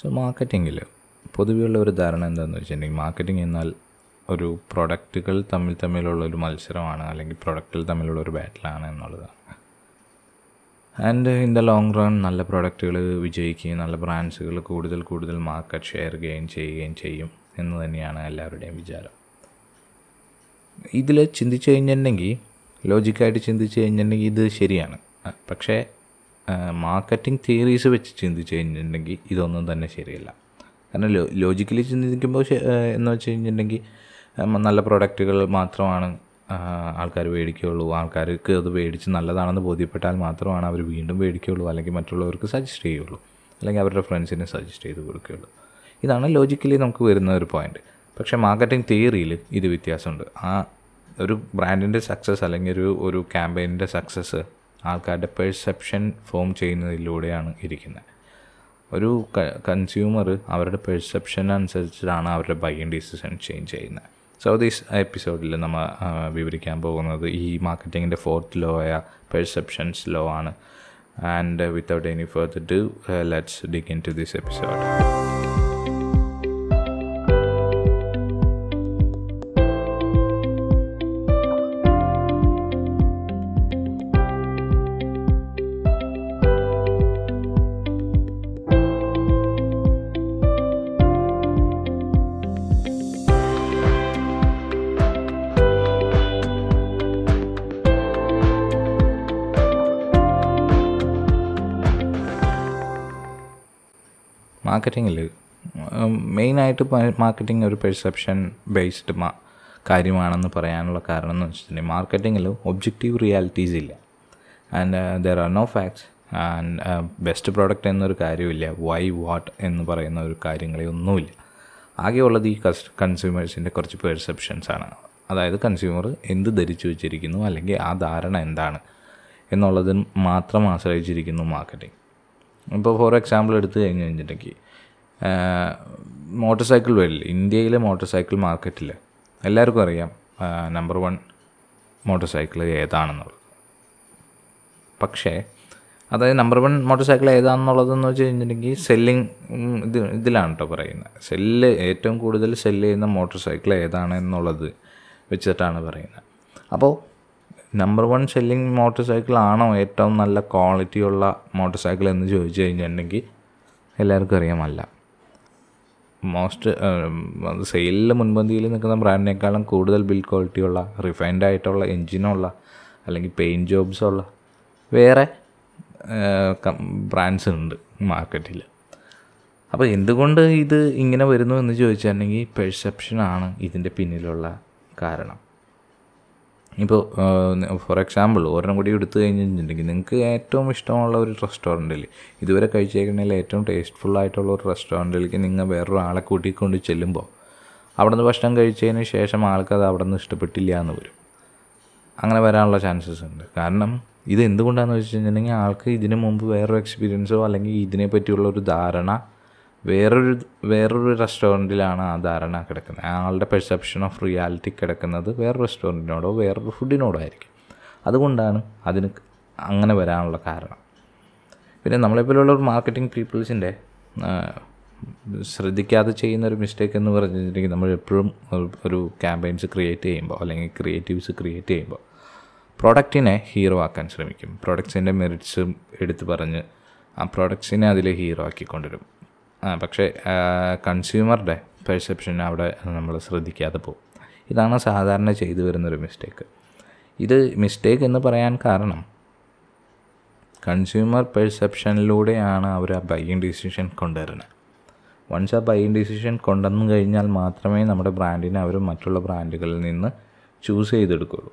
So മാർക്കറ്റിങ്ങിൽ പൊതുവെയുള്ള ഒരു ധാരണ എന്താണെന്ന് വെച്ചിട്ടുണ്ടെങ്കിൽ മാർക്കറ്റിംഗ് എന്നാൽ ഒരു പ്രൊഡക്റ്റുകൾ തമ്മിൽ തമ്മിലുള്ള ഒരു മത്സരമാണ് അല്ലെങ്കിൽ പ്രൊഡക്റ്റുകൾ തമ്മിലുള്ള ഒരു ബാറ്റിലാണ് എന്നുള്ളതാണ്. And in the long run നല്ല പ്രൊഡക്റ്റുകൾ വിജയിക്കുകയും നല്ല ബ്രാൻഡ്സുകൾ കൂടുതൽ കൂടുതൽ മാർക്കറ്റ് ഷെയർ ഗെയിൻ ചെയ്യുകയും ചെയ്യും എന്ന് തന്നെയാണ് എല്ലാവരുടെയും വിചാരം. ഇതിൽ ചിന്തിച്ചു കഴിഞ്ഞിട്ടുണ്ടെങ്കിൽ ലോജിക്കായിട്ട് ചിന്തിച്ച് കഴിഞ്ഞിട്ടുണ്ടെങ്കിൽ ഇത് ശരിയാണ്. പക്ഷേ മാർക്കറ്റിംഗ് തിയറീസ് വെച്ച് ചിന്തിച്ച് കഴിഞ്ഞിട്ടുണ്ടെങ്കിൽ ഇതൊന്നും തന്നെ ശരിയല്ല. കാരണം ലോ ലോജിക്കലി ചിന്തിക്കുമ്പോൾ എന്ന് വെച്ച് കഴിഞ്ഞിട്ടുണ്ടെങ്കിൽ നല്ല പ്രൊഡക്റ്റുകൾ മാത്രമാണ് ആൾക്കാർ മേടിക്കുകയുള്ളൂ. ആൾക്കാർക്ക് അത് മേടിച്ച് നല്ലതാണെന്ന് ബോധ്യപ്പെട്ടാൽ മാത്രമാണ് അവർ വീണ്ടും മേടിക്കുകയുള്ളൂ അല്ലെങ്കിൽ മറ്റുള്ളവർക്ക് സജസ്റ്റ് ചെയ്യുള്ളൂ അല്ലെങ്കിൽ അവരുടെ ഫ്രണ്ട്സിനെ സജസ്റ്റ് ചെയ്ത് കൊടുക്കുകയുള്ളൂ. ഇതാണ് ലോജിക്കലി നമുക്ക് വരുന്ന ഒരു പോയിന്റ് പക്ഷേ മാർക്കറ്റിംഗ് തിയറിയിൽ ഇത് വ്യത്യാസമുണ്ട്. ആ ഒരു ബ്രാൻഡിന്റെ സക്സസ് അല്ലെങ്കിൽ ഒരു ഒരു ക്യാമ്പയിന്റെ സക്സസ് ആൾക്കാരുടെ പെർസെപ്ഷൻ ഫോം ചെയ്യുന്നതിലൂടെയാണ് ഇരിക്കുന്നത്. ഒരു കൺസ്യൂമർ അവരുടെ പെർസെപ്ഷൻ അനുസരിച്ചിട്ടാണ് അവരുടെ ബൈയിങ് ഡിസിഷൻ ചേഞ്ച് ചെയ്യുന്നത്. സോ ദീസ് എപ്പിസോഡിൽ നമ്മൾ വിവരിക്കാൻ പോകുന്നത് ഈ മാർക്കറ്റിങ്ങിന്റെ ഫോർത്ത് ലോ ആയ പെർസെപ്ഷൻസ് ലോ ആണ്. And without any further do let's dig into this episode മാർക്കറ്റിങ്ങിൽ മെയിനായിട്ട് മാർക്കറ്റിംഗ് ഒരു പെർസെപ്ഷൻ ബേസ്ഡ് മാ കാര്യമാണെന്ന് പറയാനുള്ള കാരണം എന്ന് വെച്ചിട്ടുണ്ടെങ്കിൽ മാർക്കറ്റിങ്ങിൽ ഒബ്ജക്റ്റീവ് റിയാലിറ്റീസ് ഇല്ല. And there are no facts and best product എന്നൊരു കാര്യമില്ല വൈ വാട്ട് എന്ന് പറയുന്ന ഒരു കാര്യങ്ങളെ ഒന്നുമില്ല. ആകെയുള്ളത് ഈ കസ് കൺസ്യൂമേഴ്സിന്റെ കുറച്ച് പെർസെപ്ഷൻസ് ആണ്. അതായത് കൺസ്യൂമർ എന്ത് ധരിച്ചു വെച്ചിരിക്കുന്നു അല്ലെങ്കിൽ ആ ധാരണ എന്താണ് എന്നുള്ളതിന് മാത്രം ആശ്രയിച്ചിരിക്കുന്നു മാർക്കറ്റിംഗ്. ഇപ്പോൾ ഫോർ എക്സാമ്പിൾ എടുത്തു കഴിഞ്ഞ് കഴിഞ്ഞിട്ടുണ്ടെങ്കിൽ മോട്ടോർ സൈക്കിൾ വരില്ല? ഇന്ത്യയിലെ മോട്ടോർ സൈക്കിൾ മാർക്കറ്റിൽ എല്ലാവർക്കും അറിയാം നമ്പർ വൺ മോട്ടോർ സൈക്കിൾ ഏതാണെന്നുള്ളത്. പക്ഷേ അതായത് നമ്പർ വൺ മോട്ടോർ സൈക്കിൾ ഏതാണെന്നുള്ളതെന്ന് വെച്ച് കഴിഞ്ഞിട്ടുണ്ടെങ്കിൽ സെല്ലിങ് ഇത് ഇതിലാണ് കേട്ടോ പറയുന്നത്. സെല്ല് ഏറ്റവും കൂടുതൽ സെല്ല് ചെയ്യുന്ന മോട്ടോർ സൈക്കിൾ ഏതാണ് എന്നുള്ളത് വെച്ചിട്ടാണ് പറയുന്നത്. അപ്പോൾ number one selling motor cycle ആണോ ഏറ്റവും നല്ല ക്വാളിറ്റിയുള്ള മോട്ടോർ സൈക്കിൾ എന്ന് ചോദിച്ചു കഴിഞ്ഞിട്ടുണ്ടെങ്കിൽ എല്ലാവർക്കും അറിയാമല്ല. മോസ്റ്റ് സെയിലിൽ മുൻപന്തിയിൽ നിൽക്കുന്ന ബ്രാൻഡിനേക്കാളും കൂടുതൽ ബിൽഡ് ക്വാളിറ്റിയുള്ള റിഫൈൻഡ് ആയിട്ടുള്ള എൻജിനുള്ള അല്ലെങ്കിൽ പെയിന്റ് ജോബ്സ് ഉള്ള വേറെ ബ്രാൻഡ്സ് ഉണ്ട് മാർക്കറ്റിൽ അപ്പോൾ എന്തുകൊണ്ട് ഇത് ഇങ്ങനെ വരുന്നു എന്ന് ചോദിച്ചിട്ടുണ്ടെങ്കിൽ പെർസെപ്ഷനാണ് ഇതിന്റെ പിന്നിലുള്ള കാരണം. ഇപ്പോൾ ഫോർ എക്സാമ്പിൾ ഒരെണ്ണം കൂടി എടുത്തു കഴിഞ്ഞിട്ടുണ്ടെങ്കിൽ നിങ്ങൾക്ക് ഏറ്റവും ഇഷ്ടമുള്ള ഒരു റെസ്റ്റോറന്റിൽ ഇതുവരെ കഴിച്ചേക്കുന്നതിൽ ഏറ്റവും ടേസ്റ്റ്ഫുൾ ആയിട്ടുള്ള ഒരു റെസ്റ്റോറന്റിലേക്ക് നിങ്ങൾ വേറൊരാളെ കൂട്ടിക്കൊണ്ട് ചെല്ലുമ്പോൾ അവിടെ നിന്ന് ഭക്ഷണം കഴിച്ചതിന് ശേഷം ആൾക്കത് അവിടെ നിന്ന് ഇഷ്ടപ്പെട്ടില്ല എന്ന് വരും. അങ്ങനെ വരാനുള്ള ചാൻസസ് ഉണ്ട്. കാരണം ഇത് എന്തുകൊണ്ടാണെന്ന് വെച്ച് കഴിഞ്ഞിട്ടുണ്ടെങ്കിൽ ആൾക്ക് ഇതിനു മുമ്പ് വേറൊരു എക്സ്പീരിയൻസോ അല്ലെങ്കിൽ ഇതിനെ പറ്റിയുള്ള ഒരു ധാരണ വേറൊരു വേറൊരു റെസ്റ്റോറന്റിലാണ് ആ ധാരണ കിടക്കുന്നത്. ആളുടെ പെർസെപ്ഷൻ ഓഫ് റിയാലിറ്റി കിടക്കുന്നത് വേറൊരു റെസ്റ്റോറന്റിനോടോ വേറൊരു ഫുഡിനോടോ ആയിരിക്കും. അതുകൊണ്ടാണ് അതിന് അങ്ങനെ വരാനുള്ള കാരണം. പിന്നെ നമ്മളെപ്പോലുള്ള ഒരു മാർക്കറ്റിംഗ് പീപ്പിൾസിന്റെ ശ്രദ്ധിക്കാതെ ചെയ്യുന്ന ഒരു മിസ്റ്റേക്ക് എന്ന് പറഞ്ഞിട്ടുണ്ടെങ്കിൽ നമ്മൾ എപ്പോഴും ഒരു ക്യാമ്പയിൻസ് ക്രിയേറ്റ് ചെയ്യുമ്പോൾ അല്ലെങ്കിൽ ക്രിയേറ്റീവ്സ് ക്രിയേറ്റ് ചെയ്യുമ്പോൾ പ്രോഡക്റ്റിനെ ഹീറോ ആക്കാൻ ശ്രമിക്കും. പ്രോഡക്ട്സിന്റെ മെറിറ്റ്സും എടുത്തു പറഞ്ഞ് ആ പ്രോഡക്ട്സിനെ അതിൽ ഹീറോ ആക്കിക്കൊണ്ടുവരും പക്ഷേ കൺസ്യൂമറുടെ പെർസെപ്ഷൻ അവിടെ നമ്മൾ ശ്രദ്ധിക്കാതെ പോകും. ഇതാണ് സാധാരണ ചെയ്തു വരുന്നൊരു മിസ്റ്റേക്ക് ഇത് മിസ്റ്റേക്ക് എന്ന് പറയാൻ കാരണം കൺസ്യൂമർ പെർസെപ്ഷനിലൂടെയാണ് അവർ ആ ബൈയിങ് ഡിസിഷൻ കൊണ്ടുവരുന്നത്. വൺസ് ആ ബൈയിങ് ഡിസിഷൻ കൊണ്ടുവന്നു കഴിഞ്ഞാൽ മാത്രമേ നമ്മുടെ ബ്രാൻഡിനെ അവർ മറ്റുള്ള ബ്രാൻഡുകളിൽ നിന്ന് ചൂസ് ചെയ്തെടുക്കുകയുള്ളൂ.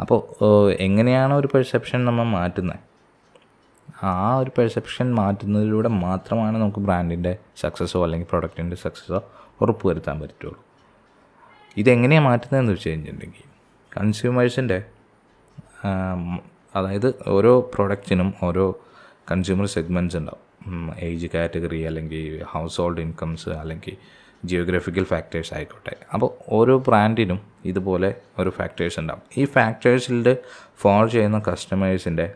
അപ്പോൾ എങ്ങനെയാണ് ഒരു പെർസെപ്ഷൻ നമ്മൾ മാറ്റുന്നത്? ആ ഒരു പെർസെപ്ഷൻ മാറ്റുന്നതിലൂടെ മാത്രമാണ് നമുക്ക് ബ്രാൻഡിന്റെ സക്സസ്സോ അല്ലെങ്കിൽ പ്രൊഡക്റ്റിന്റെ സക്സസ്സോ ഉറപ്പ് ഉറപ്പുവരുത്താൻ പറ്റുള്ളൂ. ഇതെങ്ങനെയാണ് മാറ്റുന്നതെന്ന് വെച്ച് കഴിഞ്ഞിട്ടുണ്ടെങ്കിൽ കൺസ്യൂമേഴ്സിന്റെ അതായത് ഓരോ പ്രൊഡക്റ്റിനും ഓരോ കൺസ്യൂമർ സെഗ്മെന്റ്സ് ഉണ്ടാവും. ഏജ് കാറ്റഗറി അല്ലെങ്കിൽ ഹൗസ് ഹോൾഡ് ഇൻകംസ് അല്ലെങ്കിൽ ജിയോഗ്രഫിക്കൽ ഫാക്ടേഴ്സ് ആയിക്കോട്ടെ. അപ്പോൾ ഓരോ ബ്രാൻഡിനും ഇതുപോലെ ഒരു ഫാക്ടേഴ്സ് ഉണ്ടാവും. ഈ ഫാക്ടേഴ്സിൽ ഫോളോ ചെയ്യുന്ന കസ്റ്റമേഴ്സിന്റെ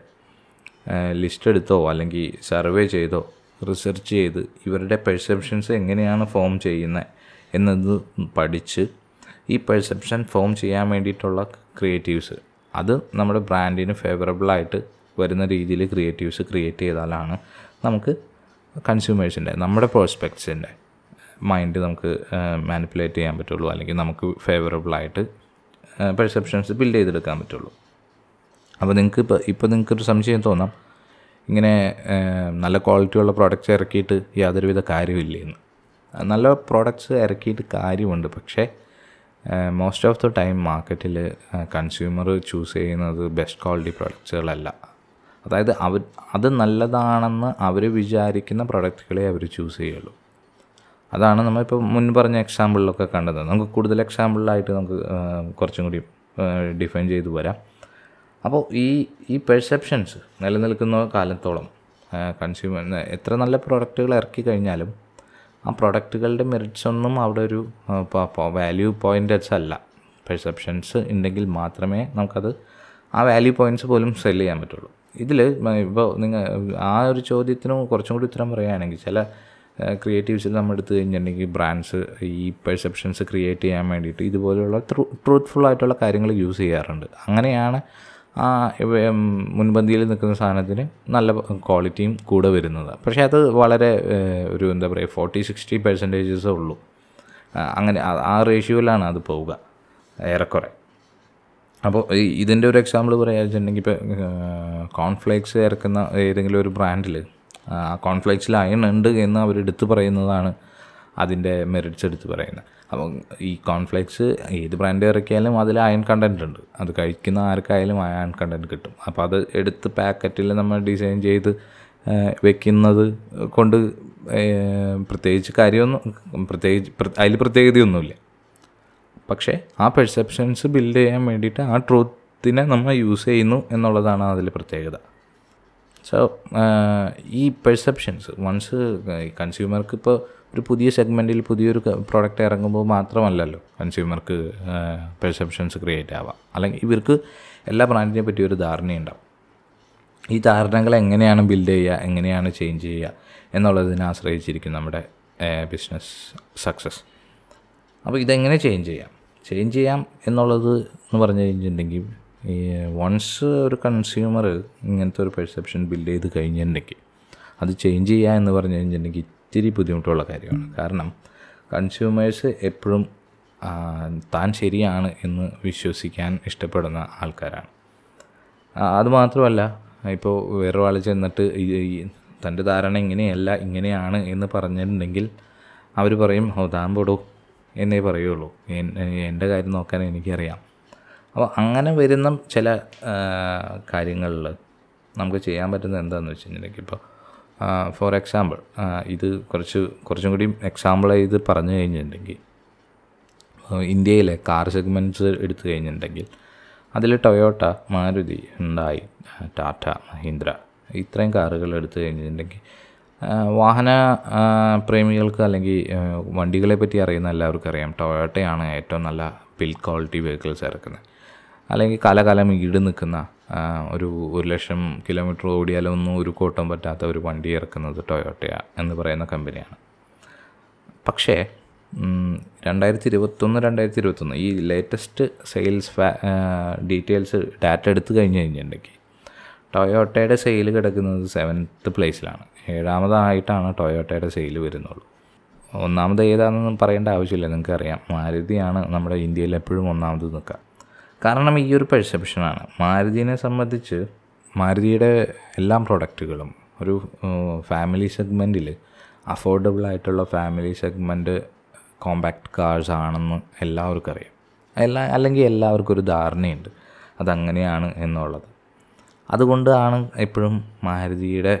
ലിസ്റ്റ് എടുത്തോ അല്ലെങ്കിൽ സർവേ ചെയ്തോ റിസർച്ച് ചെയ്ത് ഇവരുടെ പെർസെപ്ഷൻസ് എങ്ങനെയാണ് ഫോം ചെയ്യുന്നത് എന്നത് പഠിച്ച് ഈ പെർസെപ്ഷൻ ഫോം ചെയ്യാൻ വേണ്ടിയിട്ടുള്ള ക്രിയേറ്റീവ്സ് അത് നമ്മുടെ ബ്രാൻഡിന് ഫേവറബിളായിട്ട് വരുന്ന രീതിയിൽ ക്രിയേറ്റീവ്സ് ക്രിയേറ്റ് ചെയ്താലാണ് നമുക്ക് കൺസ്യൂമേഴ്സിന്റെ നമ്മുടെ പ്രോസ്പെക്ട്സിന്റെ മൈൻഡ് നമുക്ക് മാനിപ്പുലേറ്റ് ചെയ്യാൻ പറ്റുള്ളൂ അല്ലെങ്കിൽ നമുക്ക് ഫേവറബിളായിട്ട് പെർസെപ്ഷൻസ് ബിൽഡ് ചെയ്തെടുക്കാൻ പറ്റുള്ളൂ. അപ്പോൾ നിങ്ങൾക്ക് ഇപ്പോൾ ഇപ്പോൾ നിങ്ങൾക്കൊരു സംശയം തോന്നാം. ഇങ്ങനെ നല്ല ക്വാളിറ്റിയുള്ള പ്രോഡക്റ്റ്സ് ഇറക്കിയിട്ട് യാതൊരുവിധ കാര്യമില്ല എന്ന്. നല്ല പ്രോഡക്റ്റ്സ് ഇറക്കിയിട്ട് കാര്യമുണ്ട്. പക്ഷേ മോസ്റ്റ് ഓഫ് ദ ടൈം മാർക്കറ്റിൽ കൺസ്യൂമർ ചൂസ് ചെയ്യുന്നത് ബെസ്റ്റ് ക്വാളിറ്റി പ്രോഡക്റ്റ്സുകളല്ല അതായത് അവർ അത് നല്ലതാണെന്ന് അവർ വിചാരിക്കുന്ന പ്രൊഡക്റ്റുകളെ അവർ ചൂസ് ചെയ്യുള്ളൂ. അതാണ് നമ്മളിപ്പോൾ മുൻ പറഞ്ഞ എക്സാമ്പിളിലൊക്കെ കണ്ടത്. നമുക്ക് കൂടുതൽ എക്സാമ്പിളിലായിട്ട് നമുക്ക് കുറച്ചും കൂടി ഡിഫൈൻ ചെയ്തു വരാം. അപ്പോൾ ഈ ഈ പെർസെപ്ഷൻസ് നിലനിൽക്കുന്ന കാലത്തോളം കൺസ്യൂമർ എത്ര നല്ല പ്രോഡക്റ്റുകൾ ഇറക്കി കഴിഞ്ഞാലും ആ പ്രൊഡക്റ്റുകളുടെ മെറിറ്റ്സ് ഒന്നും അവിടെ ഒരു വാല്യൂ പോയിന്റഡ്സ് അല്ല. പെർസെപ്ഷൻസ് ഉണ്ടെങ്കിൽ മാത്രമേ നമുക്കത് ആ വാല്യൂ പോയിന്റ്സ് പോലും സെൽ ചെയ്യാൻ പറ്റുള്ളൂ. ഇതിൽ ഇപ്പോൾ നിങ്ങൾ ആ ഒരു ചോദ്യത്തിന് കുറച്ചും കൂടി ഉത്തരം പറയുകയാണെങ്കിൽ ചില ക്രിയേറ്റീവ്സിൽ നമ്മൾ എടുത്തു കഴിഞ്ഞിട്ടുണ്ടെങ്കിൽ ബ്രാൻഡ്സ് ഈ പെർസെപ്ഷൻസ് ക്രിയേറ്റ് ചെയ്യാൻ വേണ്ടിയിട്ട് ഇതുപോലെയുള്ള ട്രൂത്ത്ഫുൾ ആയിട്ടുള്ള കാര്യങ്ങൾ യൂസ് ചെയ്യാറുണ്ട്. അങ്ങനെയാണ് ആ മുൻപന്തിയിൽ നിൽക്കുന്ന സാധനത്തിന് നല്ല ക്വാളിറ്റിയും കൂടെ വരുന്നത്. പക്ഷേ അത് വളരെ ഒരു എന്താ പറയുക ഫോർട്ടി സിക്സ്റ്റി പെർസെന്റേജസേ ഉള്ളൂ. അങ്ങനെ ആ- റേഷ്യോയിലാണ് അത് പോവുക ഏറെക്കുറെ. അപ്പോൾ ഇതിന്റെ ഒരു എക്സാമ്പിൾ പറയുകയാണെന്നുണ്ടെങ്കിൽ ഇപ്പോൾ കോൺഫ്ലേക്സ് ഇറക്കുന്ന ഏതെങ്കിലും ഒരു ബ്രാൻഡിൽ ആ കോൺഫ്ലേക്സിൽ അയൺ ഉണ്ട് എന്ന് അവർ എടുത്തു പറയുന്നതാണ് അതിന്റെ മെറിറ്റ്സ് എടുത്ത് പറയുന്നത്. അപ്പം ഈ കോൺഫ്ലെക്സ് ഏത് ബ്രാൻഡ് ഇറക്കിയാലും അതിൽ അയൺ കണ്ടന്റ് ഉണ്ട്. അത് കഴിക്കുന്ന ആർക്കായാലും അയൺ കണ്ടന്റ് കിട്ടും. അപ്പോൾ അത് എടുത്ത് പാക്കറ്റിൽ നമ്മൾ ഡിസൈൻ ചെയ്ത് വെക്കുന്നത് കൊണ്ട് പ്രത്യേകിച്ച് കാര്യമൊന്നും പ്രത്യേകിച്ച് അതിൽ പ്രത്യേകതയൊന്നുമില്ല. പക്ഷേ ആ പെർസെപ്ഷൻസ് ബിൽഡ് ചെയ്യാൻ വേണ്ടിയിട്ട് ആ ട്രൂത്തിനെ നമ്മൾ യൂസ് ചെയ്യുന്നു എന്നുള്ളതാണ് അതിൽ പ്രത്യേകത. സോ ഈ പെർസെപ്ഷൻസ് വൺസ് കൺസ്യൂമർക്ക് ഇപ്പോൾ ഒരു പുതിയ സെഗ്മെന്റിൽ പുതിയൊരു പ്രോഡക്റ്റ് ഇറങ്ങുമ്പോൾ മാത്രമല്ലല്ലോ കൺസ്യൂമർക്ക് പെർസെപ്ഷൻസ് ക്രിയേറ്റ് ആവാം. അല്ലെങ്കിൽ ഇവർക്ക് എല്ലാ ബ്രാൻഡിനെ പറ്റി ഒരു ധാരണയുണ്ടാവും. ഈ ധാരണകൾ എങ്ങനെയാണ് ബിൽഡ് ചെയ്യുക എങ്ങനെയാണ് ചേഞ്ച് ചെയ്യുക എന്നുള്ളതിനെ ആശ്രയിച്ചിരിക്കും നമ്മുടെ ബിസിനസ് സക്സസ് അപ്പോൾ ഇതെങ്ങനെ ചേഞ്ച് ചെയ്യാം? ചേഞ്ച് ചെയ്യാം എന്നുള്ളത് എന്ന് പറഞ്ഞു കഴിഞ്ഞിട്ടുണ്ടെങ്കിൽ ഈ വൺസ് ഒരു കൺസ്യൂമർ ഇങ്ങനത്തെ ഒരു പെർസെപ്ഷൻ ബിൽഡ് ചെയ്ത് കഴിഞ്ഞിട്ടുണ്ടെങ്കിൽ അത് ചേഞ്ച് ചെയ്യുക എന്ന് പറഞ്ഞു കഴിഞ്ഞിട്ടുണ്ടെങ്കിൽ ഇത്തിരി ബുദ്ധിമുട്ടുള്ള കാര്യമാണ്. കാരണം കൺസ്യൂമേഴ്സ് എപ്പോഴും താൻ ശരിയാണ് എന്ന് വിശ്വസിക്കാൻ ഇഷ്ടപ്പെടുന്ന ആൾക്കാരാണ്. അതുമാത്രമല്ല അത് മാത്രമല്ല ഇപ്പോൾ വേറൊരാൾ ചെന്നിട്ട് തന്റെ ധാരണ ഇങ്ങനെയല്ല ഇങ്ങനെയാണ് എന്ന് പറഞ്ഞിട്ടുണ്ടെങ്കിൽ അവർ പറയും ഓ താൻ പൊടൂ എന്നേ പറയുള്ളൂ. എൻ- എന്റെ കാര്യം നോക്കാൻ എനിക്കറിയാം. അപ്പോൾ അങ്ങനെ വരുന്ന ചില കാര്യങ്ങളിൽ നമുക്ക് ചെയ്യാൻ പറ്റുന്നത് എന്താണെന്ന് വെച്ചിട്ടുണ്ടെങ്കിൽ ഇപ്പോൾ ഫോർ എക്സാമ്പിൾ ഇത് കുറച്ച് കുറച്ചും കൂടി എക്സാമ്പിൾ ചെയ്ത് പറഞ്ഞു കഴിഞ്ഞിട്ടുണ്ടെങ്കിൽ ഇന്ത്യയിലെ കാർ സെഗ്മെന്റ്സ് എടുത്തു കഴിഞ്ഞിട്ടുണ്ടെങ്കിൽ അതിൽ ടൊയോട്ട മാരുതി ഉണ്ടായി ടാറ്റ മഹീന്ദ്ര ഇത്രയും കാറുകൾ എടുത്തു കഴിഞ്ഞിട്ടുണ്ടെങ്കിൽ വാഹന പ്രേമികൾക്ക് അല്ലെങ്കിൽ വണ്ടികളെ പറ്റി അറിയുന്ന എല്ലാവർക്കും അറിയാം ടൊയോട്ടയാണ് ഏറ്റവും നല്ല ബിൽഡ് ക്വാളിറ്റി വെഹിക്കിൾസ് ഇറക്കുന്നത്. അല്ലെങ്കിൽ കലകാലം ഈട് നിൽക്കുന്ന ഒരു ഒരു ലക്ഷം കിലോമീറ്റർ ഓടിയാലൊന്നും ഒരു കോട്ടം പറ്റാത്ത ഒരു വണ്ടി ഇറക്കുന്നത് ടൊയോട്ടയ എന്ന് പറയുന്ന കമ്പനിയാണ്. പക്ഷേ രണ്ടായിരത്തി ഇരുപത്തൊന്ന് രണ്ടായിരത്തി ഇരുപത്തൊന്ന് ഈ ലേറ്റസ്റ്റ് സെയിൽസ് ഡീറ്റെയിൽസ് ഡാറ്റ എടുത്തു കഴിഞ്ഞ് കഴിഞ്ഞിട്ടുണ്ടെങ്കിൽ ടൊയോട്ടയുടെ സെയിൽ കിടക്കുന്നത് സെവൻത്ത് പ്ലേസിലാണ് ഏഴാമതായിട്ടാണ് ടൊയോട്ടയുടെ സെയിൽ വരുന്നുള്ളൂ. ഒന്നാമത് ഏതാണെന്ന് പറയേണ്ട ആവശ്യമില്ല. നിങ്ങൾക്കറിയാം മാരുതിയാണ് നമ്മുടെ ഇന്ത്യയിൽ എപ്പോഴും ഒന്നാമത് നിൽക്കുക. കാരണം ഈ ഒരു പെർസെപ്ഷനാണ് മാരുതിനെ സംബന്ധിച്ച് മാരുതിയുടെ എല്ലാ പ്രൊഡക്റ്റുകളും ഒരു ഫാമിലി സെഗ്മെന്റിൽ അഫോർഡബിൾ ആയിട്ടുള്ള ഫാമിലി സെഗ്മെന്റ് കോമ്പാക്ട് കാർസ് ആണെന്ന് എല്ലാവർക്കും അറിയാം. എല്ലാ അല്ലെങ്കിൽ എല്ലാവർക്കും ഒരു ധാരണയുണ്ട്. അതങ്ങനെയാണ് എന്നുള്ളത്. അതുകൊണ്ടാണ് എപ്പോഴും മാരുതിയുടെ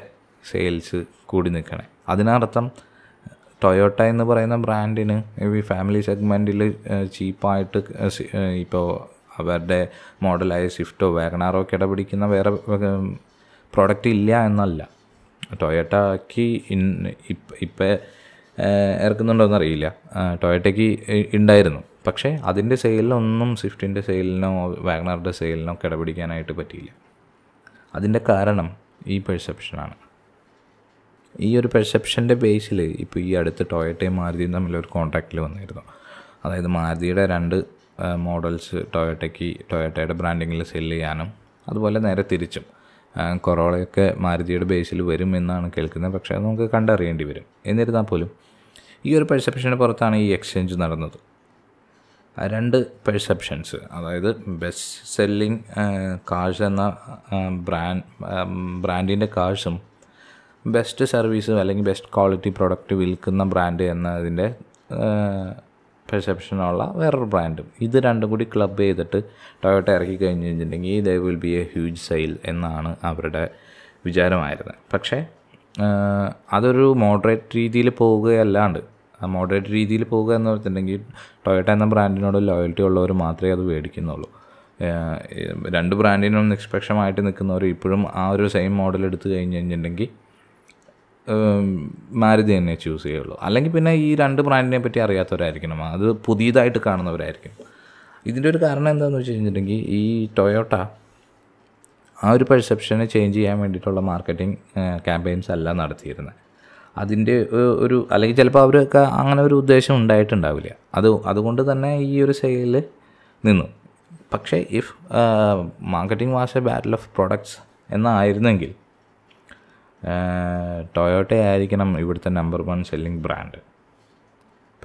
സെയിൽസ് കൂടി നിൽക്കണേ. അതിനർത്ഥം ടൊയോട്ട എന്ന് പറയുന്ന ബ്രാൻഡിന് ഈ ഫാമിലി സെഗ്മെന്റിൽ ചീപ്പായിട്ട് ഇപ്പോൾ അവരുടെ മോഡലായ സ്വിഫ്റ്റോ വാഗണാറോ കിടപിടിക്കുന്ന വേറെ പ്രോഡക്റ്റ് ഇല്ല എന്നല്ല. ടൊയോട്ടയ്ക്ക് ഇൻ ഇപ്പം ഇറക്കുന്നുണ്ടോയെന്ന് അറിയില്ല ടൊയോട്ടയ്ക്ക് ഉണ്ടായിരുന്നു പക്ഷേ അതിന്റെ സെയിലിനൊന്നും സ്വിഫ്റ്റിന്റെ സെയിലിനോ വാഗണറുടെ സെയിലിനോ കിടപിടിക്കാനായിട്ട് പറ്റിയില്ല. അതിന്റെ കാരണം ഈ പെർസെപ്ഷനാണ് ഈ ഒരു പെർസെപ്ഷന്റെ ബേസിൽ ഇപ്പോൾ ഈ അടുത്ത് ടൊയറ്റയും മാരുതിയും തമ്മിലൊരു കോൺട്രാക്റ്റിൽ വന്നിരുന്നു. അതായത് മാരുതിയുടെ രണ്ട് മോഡൽസ് ടൊയോട്ടയ്ക്ക് ടൊയോട്ടയുടെ ബ്രാൻഡിങ്ങിൽ സെല്ല് ചെയ്യാനും അതുപോലെ നേരെ തിരിച്ചും. കൊറോളയൊക്കെ മാരുതിയുടെ ബേസിൽ വരും എന്നാണ് കേൾക്കുന്നത്. പക്ഷേ അത് നമുക്ക് കണ്ടറിയേണ്ടി വരും. എന്നിരുന്നാൽ പോലും ഈ ഒരു പെർസെപ്ഷന് പുറത്താണ് ഈ എക്സ്ചേഞ്ച് നടന്നത്. രണ്ട് പെർസെപ്ഷൻസ് അതായത് ബെസ്റ്റ് സെല്ലിംഗ് കാഴ്സ് എന്ന ബ്രാൻഡ് ബ്രാൻഡിന്റെ കാഴ്സും ബെസ്റ്റ് സർവീസും അല്ലെങ്കിൽ ബെസ്റ്റ് ക്വാളിറ്റി പ്രൊഡക്റ്റ് വിൽക്കുന്ന ബ്രാൻഡ് എന്നതിന്റെ പെർസെപ്ഷനുള്ള വേറൊരു ബ്രാൻഡും ഇത് രണ്ടും കൂടി ക്ലബ് ചെയ്തിട്ട് ടൊയോട്ട ഇറക്കി കഴിഞ്ഞ് കഴിഞ്ഞിട്ടുണ്ടെങ്കിൽ they will be a huge sale എന്നാണ് അവരുടെ വിചാരമായിരുന്നത്. പക്ഷേ അതൊരു മോഡറേറ്റ് രീതിയിൽ പോവുകയല്ലാണ്ട് ആ മോഡറേറ്റ് രീതിയിൽ പോവുക എന്ന് പറഞ്ഞിട്ടുണ്ടെങ്കിൽ ടൊയോട്ട എന്ന ബ്രാൻഡിനോട് ലോയൽറ്റി ഉള്ളവർ മാത്രമേ അത് മേടിക്കുന്നുള്ളൂ. രണ്ട് ബ്രാൻഡിനും നിഷ്പക്ഷമായിട്ട് നിൽക്കുന്നവർ ഇപ്പോഴും ആ ഒരു സെയിം മോഡൽ എടുത്തു കഴിഞ്ഞ് കഴിഞ്ഞിട്ടുണ്ടെങ്കിൽ മാരുതി തന്നെ ചൂസ് ചെയ്യുള്ളൂ. അല്ലെങ്കിൽ പിന്നെ ഈ രണ്ട് ബ്രാൻഡിനെ പറ്റി അറിയാത്തവരായിരിക്കണം. അത് പുതിയതായിട്ട് കാണുന്നവരായിരിക്കും. ഇതിന്റെ ഒരു കാരണം എന്താണെന്ന് വെച്ച് കഴിഞ്ഞിട്ടുണ്ടെങ്കിൽ ഈ ടൊയോട്ട ആ ഒരു പെർസെപ്ഷനെ ചേഞ്ച് ചെയ്യാൻ വേണ്ടിയിട്ടുള്ള മാർക്കറ്റിംഗ് ക്യാമ്പയിൻസ് അല്ല നടത്തിയിരുന്നത്. അതിന്റെ ഒരു അല്ലെങ്കിൽ ചിലപ്പോൾ അവർക്ക് അങ്ങനെ ഒരു ഉദ്ദേശം ഉണ്ടായിട്ടുണ്ടാവില്ല. അത് അതുകൊണ്ട് തന്നെ ഈ ഒരു സെയിൽ നിന്നു. പക്ഷേ if marketing was a battle of products എന്നായിരുന്നെങ്കിൽ Toyota ആയിരിക്കണം ഇവിടുത്തെ നമ്പർ വൺ സെല്ലിംഗ് ബ്രാൻഡ്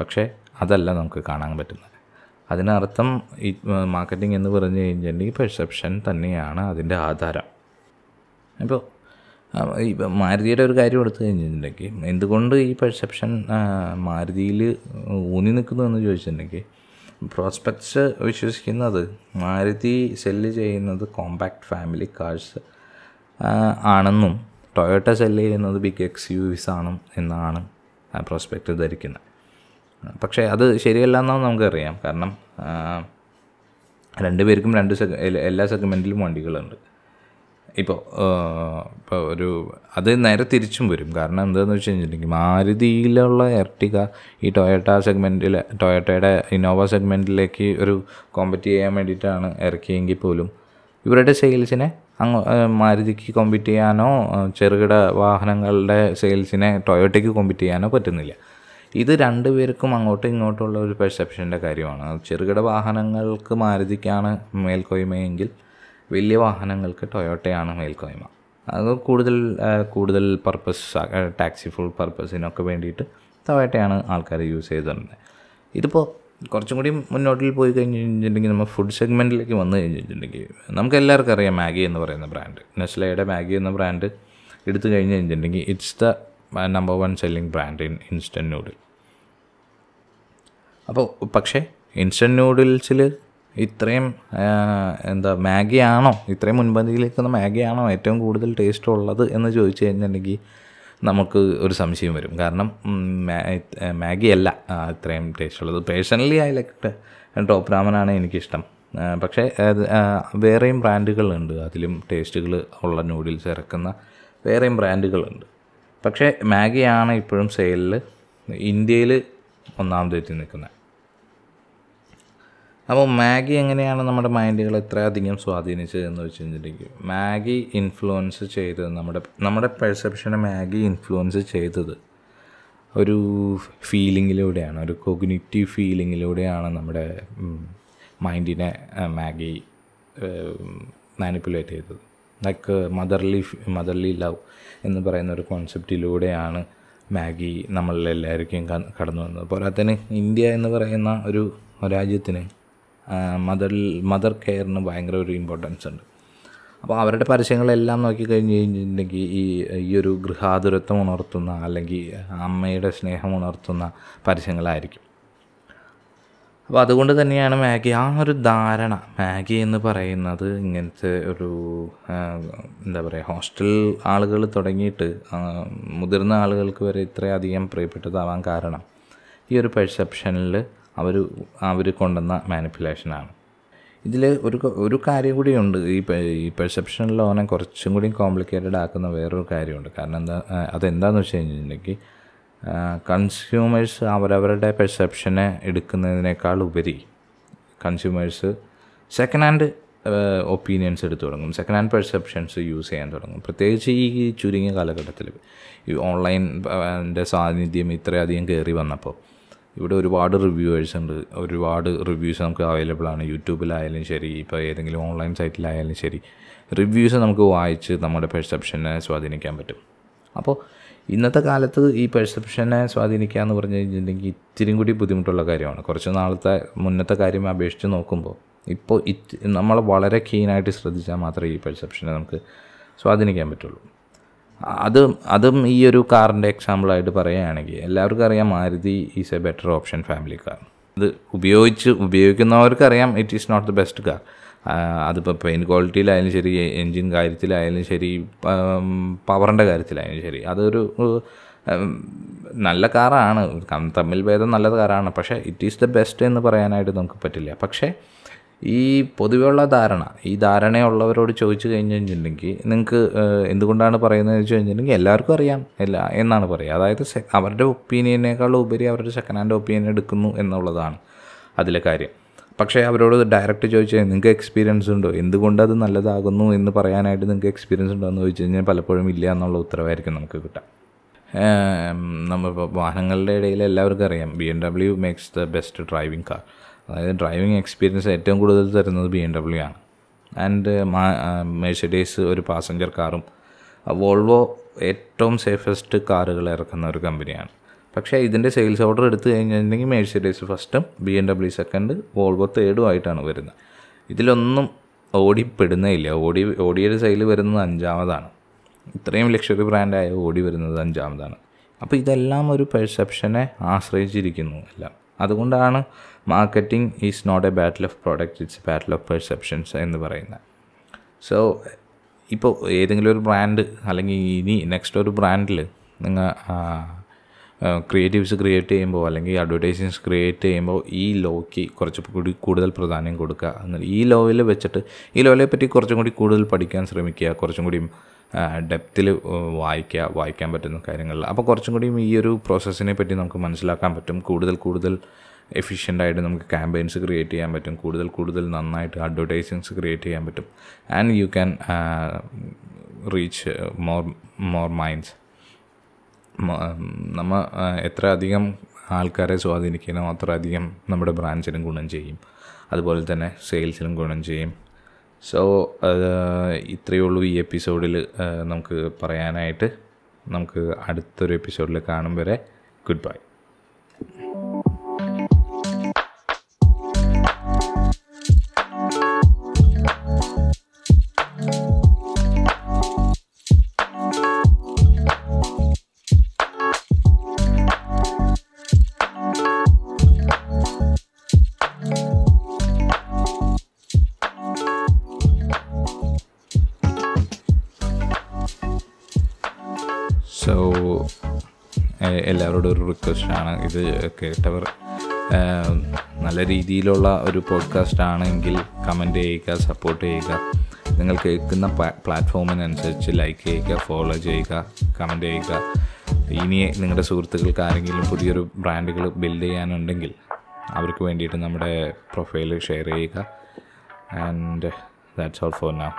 പക്ഷേ അതല്ല നമുക്ക് കാണാൻ പറ്റുന്നത്. അതിനർത്ഥം ഈ മാർക്കറ്റിംഗ് എന്ന് പറഞ്ഞു കഴിഞ്ഞാൽ ഈ പെർസെപ്ഷൻ തന്നെയാണ് അതിന്റെ ആധാരം. ഇപ്പോൾ ഇപ്പം മാരുതിയുടെ ഒരു കാര്യം എടുത്തു കഴിഞ്ഞിട്ടുണ്ടെങ്കിൽ എന്തുകൊണ്ട് ഈ പെർസെപ്ഷൻ മാരുതിയിൽ ഊന്നി നിൽക്കുന്നു എന്ന് ചോദിച്ചിട്ടുണ്ടെങ്കിൽ പ്രോസ്പെക്ട്സ് വിശ്വസിക്കുന്നത് മാരുതി സെല്ല് ചെയ്യുന്നത് കോമ്പാക്ട് ഫാമിലി കാഴ്സ് ആണെന്നും ടൊയോട്ട സെല്ല് ചെയ്യുന്നത് ബിഗ് എക്സ് യു വിസ് ആണ് എന്നാണ് പ്രോസ്പെക്റ്റ് ധരിക്കുന്നത്. പക്ഷേ അത് ശരിയല്ല എന്നാണ് നമുക്കറിയാം. കാരണം രണ്ടുപേർക്കും രണ്ട് സെഗ് എല്ലാ സെഗ്മെന്റിലും വണ്ടികളുണ്ട്. ഇപ്പോൾ ഇപ്പോൾ ഒരു അത് നേരെ തിരിച്ചും വരും. കാരണം എന്താണെന്ന് വെച്ച് കഴിഞ്ഞിട്ടുണ്ടെങ്കിൽ മാരുതിയിലുള്ള എർട്ടിക ഈ ടൊയോട്ട സെഗ്മെന്റിൽ ടൊയോട്ടയുടെ ഇന്നോവ സെഗ്മെന്റിലേക്ക് ഒരു കോമ്പറ്റ് ചെയ്യാൻ വേണ്ടിയിട്ടാണ് ഇറക്കിയെങ്കിൽ പോലും ഇവരുടെ സെയിൽസിനെ അങ്ങ് മാരുതിക്ക് കോമ്പീറ്റ് ചെയ്യാനോ ചെറുകിട വാഹനങ്ങളുടെ സെയിൽസിനെ ടൊയോട്ടയ്ക്ക് കോമ്പീറ്റ് ചെയ്യാനോ പറ്റുന്നില്ല. ഇത് രണ്ടുപേർക്കും അങ്ങോട്ടും ഇങ്ങോട്ടുള്ള ഒരു പെർസെപ്ഷന്റെ കാര്യമാണ്. ചെറുകിട വാഹനങ്ങൾക്ക് മാരുതിക്കാണ് മേൽക്കോയ്മയെങ്കിൽ വലിയ വാഹനങ്ങൾക്ക് ടൊയോട്ടയാണ് മേൽക്കോയ്മ. അത് കൂടുതൽ കൂടുതൽ പർപ്പസ് ടാക്സി ഫുൾ പർപ്പസിനൊക്കെ വേണ്ടിയിട്ട് ടൊയോട്ടയാണ് ആൾക്കാർ യൂസ് ചെയ്തിട്ടുണ്ട് ഇതിപ്പോൾ കുറച്ചും കൂടി മുന്നോട്ടിൽ പോയി കഴിഞ്ഞ് കഴിഞ്ഞിട്ടുണ്ടെങ്കിൽ നമ്മൾ ഫുഡ് സെഗ്മെന്റിലേക്ക് വന്നു കഴിഞ്ഞിട്ടുണ്ടെങ്കിൽ നമുക്ക് എല്ലാവർക്കും അറിയാം മാഗി എന്ന് പറയുന്ന ബ്രാൻഡ് നെസ്ലയുടെ മാഗി എന്ന ബ്രാൻഡ് എടുത്തു കഴിഞ്ഞ് കഴിഞ്ഞിട്ടുണ്ടെങ്കിൽ it's the number one selling brand in instant noodle അപ്പോൾ പക്ഷേ ഇൻസ്റ്റന്റ് നൂഡിൽസിൽ ഇത്രയും എന്താ മാഗിയാണോ? ഇത്രയും മുൻപന്തിയിൽ നിൽക്കുന്ന മാഗി ആണോ ഏറ്റവും കൂടുതൽ ടേസ്റ്റ് ഉള്ളത് എന്ന് ചോദിച്ചു കഴിഞ്ഞിട്ടുണ്ടെങ്കിൽ നമുക്ക് ഒരു സംശയം വരും. കാരണം മാഗി അല്ല ഇത്രയും ടേസ്റ്റ് ഉള്ളത്. പേഴ്സണലി ഐ ലൈക്ക് ടോപ്പ് രാമനാണ് എനിക്കിഷ്ടം. പക്ഷേ വേറെയും ബ്രാൻഡുകളുണ്ട് അതിലും ടേസ്റ്റുകൾ ഉള്ള നൂഡിൽസ് ഇറക്കുന്ന വേറെയും ബ്രാൻഡുകളുണ്ട് പക്ഷേ മാഗിയാണ് ഇപ്പോഴും സെയിലിൽ ഇന്ത്യയിൽ ഒന്നാമതെത്തി നിൽക്കുന്നത്. അപ്പോൾ മാഗി എങ്ങനെയാണ് നമ്മുടെ മൈൻഡുകൾ ഇത്രയധികം സ്വാധീനിച്ചത് എന്ന് വെച്ച് കഴിഞ്ഞിട്ടുണ്ടെങ്കിൽ മാഗി ഇൻഫ്ലുവൻസ് ചെയ്തത് നമ്മുടെ നമ്മുടെ പെർസെപ്ഷനെ മാഗി ഇൻഫ്ലുവൻസ് ചെയ്തത് ഒരു ഫീലിങ്ങിലൂടെയാണ് ഒരു കൊഗ്നിറ്റീവ് ഫീലിങ്ങിലൂടെയാണ് നമ്മുടെ മൈൻഡിനെ മാഗി മാനിപ്പുലേറ്റ് ചെയ്തത്. ലൈക്ക് മദർലി മദർലി ലവ് എന്ന് പറയുന്ന ഒരു കോൺസെപ്റ്റിലൂടെയാണ് മാഗി നമ്മളിലെല്ലാവർക്കും കടന്നു വന്നത് പോരാത്തന്നെ ഇന്ത്യ എന്ന് പറയുന്ന ഒരു രാജ്യത്തിന് മദർ മദർ കെയറിന് ഭയങ്കര ഒരു ഇമ്പോർട്ടൻസ് ഉണ്ട്. അപ്പോൾ അവരുടെ പരസ്യങ്ങളെല്ലാം നോക്കി കഴിഞ്ഞ് കഴിഞ്ഞിട്ടുണ്ടെങ്കിൽ ഈ ഈ ഒരു ഗൃഹാതുരത്വം ഉണർത്തുന്ന അല്ലെങ്കിൽ അമ്മയുടെ സ്നേഹം ഉണർത്തുന്ന പരസ്യങ്ങളായിരിക്കും. അപ്പോൾ അതുകൊണ്ട് തന്നെയാണ് മാഗി ആ ഒരു ധാരണ മാഗി എന്ന് പറയുന്നത് ഇങ്ങനത്തെ ഒരു എന്താ പറയുക ഹോസ്റ്റൽ ആളുകൾ തുടങ്ങിയിട്ട് മുതിർന്ന ആളുകൾക്ക് വരെ ഇത്രയധികം പ്രിയപ്പെട്ടതാവാൻ കാരണം ഈ ഒരു പെർസെപ്ഷനിൽ അവർ അവർ കൊണ്ടുവന്ന മാനിപ്പുലേഷനാണ് ഇതിൽ ഒരു ഒരു കാര്യം കൂടിയുണ്ട്. ഈ ഈ പെർസെപ്ഷൻ ലോനെ കുറച്ചും കൂടി കോംപ്ലിക്കേറ്റഡ് ആക്കുന്ന വേറൊരു കാര്യമുണ്ട്. കാരണം എന്താ അതെന്താണെന്ന് വെച്ച് കഴിഞ്ഞിട്ടുണ്ടെങ്കിൽ കൺസ്യൂമേഴ്സ് അവരവരുടെ പെർസെപ്ഷനെ എടുക്കുന്നതിനേക്കാൾ ഉപരി കൺസ്യൂമേഴ്സ് സെക്കൻഡ് ഹാൻഡ് ഒപ്പീനിയൻസ് എടുത്തു തുടങ്ങും. സെക്കൻഡ് ഹാൻഡ് പെർസെപ്ഷൻസ് യൂസ് ചെയ്യാൻ തുടങ്ങും. പ്രത്യേകിച്ച് ഈ ചുരുങ്ങിയ കാലഘട്ടത്തിൽ ഈ ഓൺലൈൻ സാന്നിധ്യം ഇത്രയധികം കയറി വന്നപ്പോൾ ഇവിടെ ഒരുപാട് റിവ്യൂവേഴ്സ് ഉണ്ട്. ഒരുപാട് റിവ്യൂസ് നമുക്ക് അവൈലബിൾ ആണ്. യൂട്യൂബിലായാലും ശരി ഇപ്പോൾ ഏതെങ്കിലും ഓൺലൈൻ സൈറ്റിലായാലും ശരി റിവ്യൂസ് നമുക്ക് വായിച്ച് നമ്മുടെ പെർസെപ്ഷനെ സ്വാധീനിക്കാൻ പറ്റും. അപ്പോൾ ഇന്നത്തെ കാലത്ത് ഈ പെർസെപ്ഷനെ സ്വാധീനിക്കുക എന്ന് പറഞ്ഞു കഴിഞ്ഞിട്ടുണ്ടെങ്കിൽ ഇത്തിരി കൂടി ബുദ്ധിമുട്ടുള്ള കാര്യമാണ്. കുറച്ച് നാളത്തെ മുന്നത്തെ കാര്യം അപേക്ഷിച്ച് നോക്കുമ്പോൾ ഇപ്പോൾ നമ്മൾ വളരെ കീനായിട്ട് ശ്രദ്ധിച്ചാൽ മാത്രമേ ഈ പെർസെപ്ഷനെ നമുക്ക് സ്വാധീനിക്കാൻ പറ്റുള്ളൂ. അത് അതും ഈ ഒരു കാറിന്റെ എക്സാമ്പിളായിട്ട് പറയുകയാണെങ്കിൽ എല്ലാവർക്കും അറിയാം Maruti is a better option family car ഇത് ഉപയോഗിച്ച് ഉപയോഗിക്കുന്നവർക്ക് അറിയാം it is not the best car അതിപ്പോൾ പെയിൻ ക്വാളിറ്റിയിലായാലും ശരി എൻജിൻ കാര്യത്തിലായാലും ശരി പവറിന്റെ കാര്യത്തിലായാലും ശരി. അതൊരു നല്ല കാറാണ് തമ്മിൽ ഭേദം നല്ല കാറാണ് പക്ഷേ ഇറ്റ് ഈസ് ദ ബെസ്റ്റ് എന്ന് പറയാനായിട്ട് നമുക്ക് പറ്റില്ല. പക്ഷേ ഈ പൊതുവെയുള്ള ധാരണ ഈ ധാരണയുള്ളവരോട് ചോദിച്ചു കഴിഞ്ഞ് കഴിഞ്ഞിട്ടുണ്ടെങ്കിൽ നിങ്ങൾക്ക് എന്തുകൊണ്ടാണ് പറയുന്നത് ചോദിച്ചു കഴിഞ്ഞിട്ടുണ്ടെങ്കിൽ എല്ലാവർക്കും അറിയാം. എല്ലാ എന്നാണ് പറയുക. അതായത് അവരുടെ ഒപ്പീനിയനേക്കാൾ ഉപരി അവരുടെ സെക്കൻഡ് ഹാൻഡ് ഒപ്പീനിയൻ എടുക്കുന്നു എന്നുള്ളതാണ് അതിലെ കാര്യം. പക്ഷേ അവരോട് ഡയറക്റ്റ് ചോദിച്ചാൽ നിങ്ങൾക്ക് എക്സ്പീരിയൻസ് ഉണ്ടോ? എന്തുകൊണ്ട് അത് നല്ലതാകുന്നു എന്ന് പറയാനായിട്ട് നിങ്ങൾക്ക് എക്സ്പീരിയൻസ് ഉണ്ടോ എന്ന് ചോദിച്ചു കഴിഞ്ഞാൽ പലപ്പോഴും ഇല്ല എന്നുള്ള ഉത്തരവായിരിക്കും നമുക്ക് കിട്ടാം നമ്മളിപ്പോൾ വാഹനങ്ങളുടെ ഇടയിൽ എല്ലാവർക്കും അറിയാം. B M W makes the best driving car അതായത് ഡ്രൈവിംഗ് എക്സ്പീരിയൻസ് ഏറ്റവും കൂടുതൽ തരുന്നത് ബി എം ഡബ്ല്യു ആണ്. ആൻഡ് മെഴ്സിഡീസ് ഒരു പാസഞ്ചർ കാറും വോൾവോ ഏറ്റവും സേഫസ്റ്റ് കാറുകൾ ഇറക്കുന്ന ഒരു കമ്പനിയാണ് പക്ഷേ ഇതിന്റെ സെയിൽസ് ഓർഡർ എടുത്തു കഴിഞ്ഞിട്ടുണ്ടെങ്കിൽ Mercedes ഫസ്റ്റും B M W second Volvo തേർഡും ആയിട്ടാണ് വരുന്നത്. ഇതിലൊന്നും ഓടിപ്പെടുന്നേ ഇല്ല ഓടി ഓടിയുടെ സെയിൽ വരുന്നത് അഞ്ചാമതാണ്. ഇത്രയും ലക്ഷറി ബ്രാൻഡായ ഓടി വരുന്നത് അഞ്ചാമതാണ്. അപ്പോൾ ഇതെല്ലാം ഒരു പെർസെപ്ഷനെ ആശ്രയിച്ചിരിക്കുന്നു എല്ലാം. അതുകൊണ്ടാണ് marketing is not a battle of product it's battle of perceptions എന്ന് പറയുന്നത് സോ ഇപ്പോൾ ഏതെങ്കിലും ഒരു ബ്രാൻഡ് അല്ലെങ്കിൽ ഇനി നെക്സ്റ്റ് ഒരു ബ്രാൻഡിൽ നിങ്ങൾ ക്രിയേറ്റീവ്സ് ക്രിയേറ്റ് ചെയ്യുമ്പോൾ അല്ലെങ്കിൽ അഡ്വർടൈസിങ്സ് ക്രിയേറ്റ് ചെയ്യുമ്പോൾ ഈ ലോയ്ക്ക് കുറച്ച് കൂടി കൂടുതൽ പ്രാധാന്യം കൊടുക്കുക എന്നാൽ ഈ ലോയിൽ വെച്ചിട്ട് ഈ ലോയിലെ പറ്റി കുറച്ചും കൂടി കൂടുതൽ പഠിക്കാൻ ശ്രമിക്കുക കുറച്ചും കൂടി ഡെപ്തിൽ വായിക്കുക വായിക്കാൻ പറ്റുന്ന കാര്യങ്ങളിൽ അപ്പോൾ കുറച്ചും കൂടിയും ഈ ഒരു പ്രോസസ്സിനെ പറ്റി നമുക്ക് മനസ്സിലാക്കാൻ പറ്റും. കൂടുതൽ കൂടുതൽ എഫിഷ്യന്റ് ആയിട്ട് നമുക്ക് ക്യാമ്പയിൻസ് ക്രിയേറ്റ് ചെയ്യാൻ പറ്റും. കൂടുതൽ കൂടുതൽ നന്നായിട്ട് അഡ്വർടൈസിങ്സ് ക്രിയേറ്റ് ചെയ്യാൻ പറ്റും. And you can reach more more minds നമ്മൾ എത്ര അധികം ആൾക്കാരെ സ്വാധീനിക്കണോ അത്ര അധികം നമ്മുടെ ബ്രാൻഡ്സിനും ഗുണം ചെയ്യും. അതുപോലെ തന്നെ സെയിൽസിനും ഗുണം ചെയ്യും. സോ ഇത്രയേ ഉള്ളൂ ഈ എപ്പിസോഡിൽ നമുക്ക് പറയാനായിട്ട്. നമുക്ക് അടുത്തൊരു എപ്പിസോഡിൽ കാണും വരെ. ഗുഡ് ബൈ സോ എല്ലാവരോടും ഒരു റിക്വസ്റ്റാണ് ഇത് കേട്ടവർ നല്ല രീതിയിലുള്ള ഒരു പോഡ്കാസ്റ്റ് ആണെങ്കിൽ കമന്റ് ചെയ്യുക സപ്പോർട്ട് ചെയ്യുക. നിങ്ങൾ കേൾക്കുന്ന പ്ലാറ്റ്ഫോമിനനുസരിച്ച് ലൈക്ക് ചെയ്യുക ഫോളോ ചെയ്യുക കമന്റ് ചെയ്യുക. ഇനി നിങ്ങളുടെ സുഹൃത്തുക്കൾക്ക് ആരെങ്കിലും പുതിയൊരു ബ്രാൻഡുകൾ ബിൽഡ് ചെയ്യാനുണ്ടെങ്കിൽ അവർക്ക് വേണ്ടിയിട്ട് നമ്മുടെ പ്രൊഫൈൽ ഷെയർ ചെയ്യുക. And that's all for now